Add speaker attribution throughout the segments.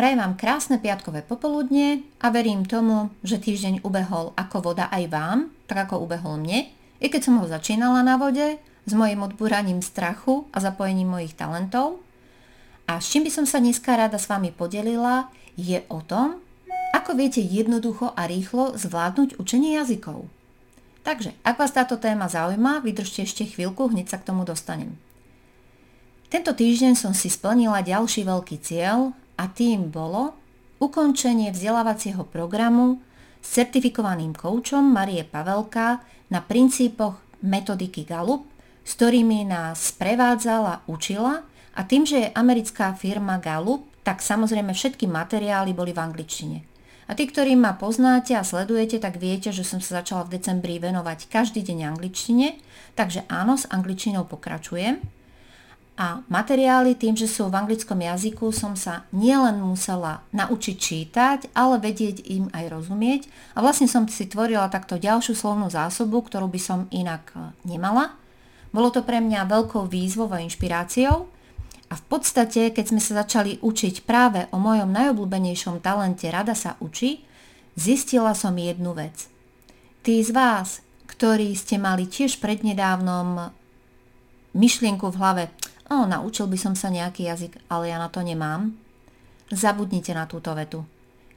Speaker 1: prajem vám krásne piatkové popoludne a verím tomu, že týždeň ubehol ako voda aj vám, tak ako ubehol mne, i keď som ho začínala na vode, s mojim odbúraním strachu a zapojením mojich talentov. A s čím by som sa dneska rada s vami podelila, je o tom, ako viete jednoducho a rýchlo zvládnuť učenie jazykov. Takže, ak vás táto téma zaujíma, vydržte ešte chvíľku, hneď sa k tomu dostanem. Tento týždeň som si splnila ďalší veľký cieľ a tým bolo ukončenie vzdelávacieho programu s certifikovaným koučom Marie Pavelka na princípoch metodiky Gallup, s ktorými nás prevádzala, učila a tým, že je americká firma Gallup, tak samozrejme všetky materiály boli v angličtine. A tí, ktorí ma poznáte a sledujete, tak viete, že som sa začala v decembri venovať každý deň angličtine, takže áno, s angličtinou pokračujem. A materiály tým, že sú v anglickom jazyku, som sa nielen musela naučiť čítať, ale vedieť im aj rozumieť. A vlastne som si tvorila takto ďalšiu slovnú zásobu, ktorú by som inak e, nemala. Bolo to pre mňa veľkou výzvou a inšpiráciou. A v podstate, keď sme sa začali učiť práve o mojom najobľúbenejšom talente Rada sa učí, zistila som jednu vec. Tí z vás, ktorí ste mali tiež prednedávnom myšlienku v hlave, O, naučil by som sa nejaký jazyk, ale ja na to nemám. Zabudnite na túto vetu.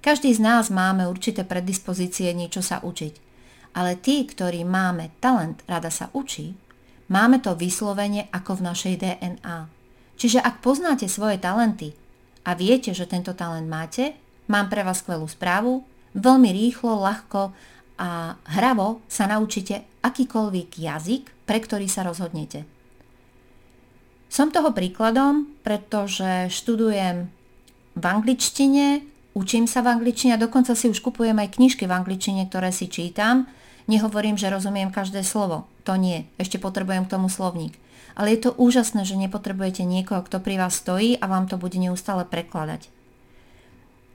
Speaker 1: Každý z nás máme určité predispozície niečo sa učiť. Ale tí, ktorí máme talent rada sa učí, máme to vyslovene ako v našej DNA. Čiže ak poznáte svoje talenty a viete, že tento talent máte, mám pre vás skvelú správu, veľmi rýchlo, ľahko a hravo sa naučíte akýkoľvek jazyk, pre ktorý sa rozhodnete. Som toho príkladom, pretože študujem v angličtine, učím sa v angličtine a dokonca si už kupujem aj knižky v angličtine, ktoré si čítam. Nehovorím, že rozumiem každé slovo. To nie. Ešte potrebujem k tomu slovník. Ale je to úžasné, že nepotrebujete niekoho, kto pri vás stojí a vám to bude neustále prekladať.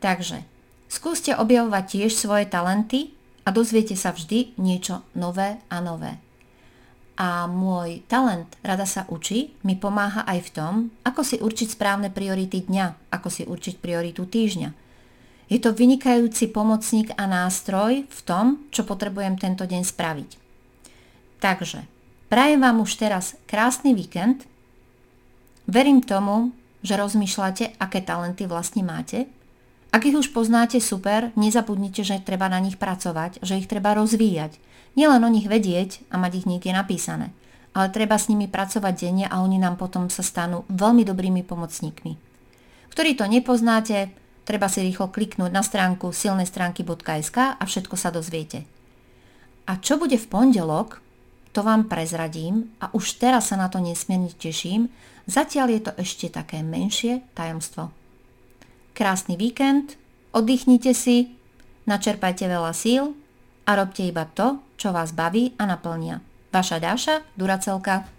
Speaker 1: Takže, skúste objavovať tiež svoje talenty a dozviete sa vždy niečo nové a nové a môj talent Rada sa učí mi pomáha aj v tom, ako si určiť správne priority dňa, ako si určiť prioritu týždňa. Je to vynikajúci pomocník a nástroj v tom, čo potrebujem tento deň spraviť. Takže, prajem vám už teraz krásny víkend. Verím tomu, že rozmýšľate, aké talenty vlastne máte. Ak ich už poznáte, super, nezabudnite, že treba na nich pracovať, že ich treba rozvíjať – Nielen o nich vedieť a mať ich niekde napísané, ale treba s nimi pracovať denne a oni nám potom sa stanú veľmi dobrými pomocníkmi. Ktorí to nepoznáte, treba si rýchlo kliknúť na stránku silnestránky.sk a všetko sa dozviete. A čo bude v pondelok, to vám prezradím a už teraz sa na to nesmierne teším, zatiaľ je to ešte také menšie tajomstvo. Krásny víkend, oddychnite si, načerpajte veľa síl a robte iba to, čo vás baví a naplnia. Vaša Dáša, Duracelka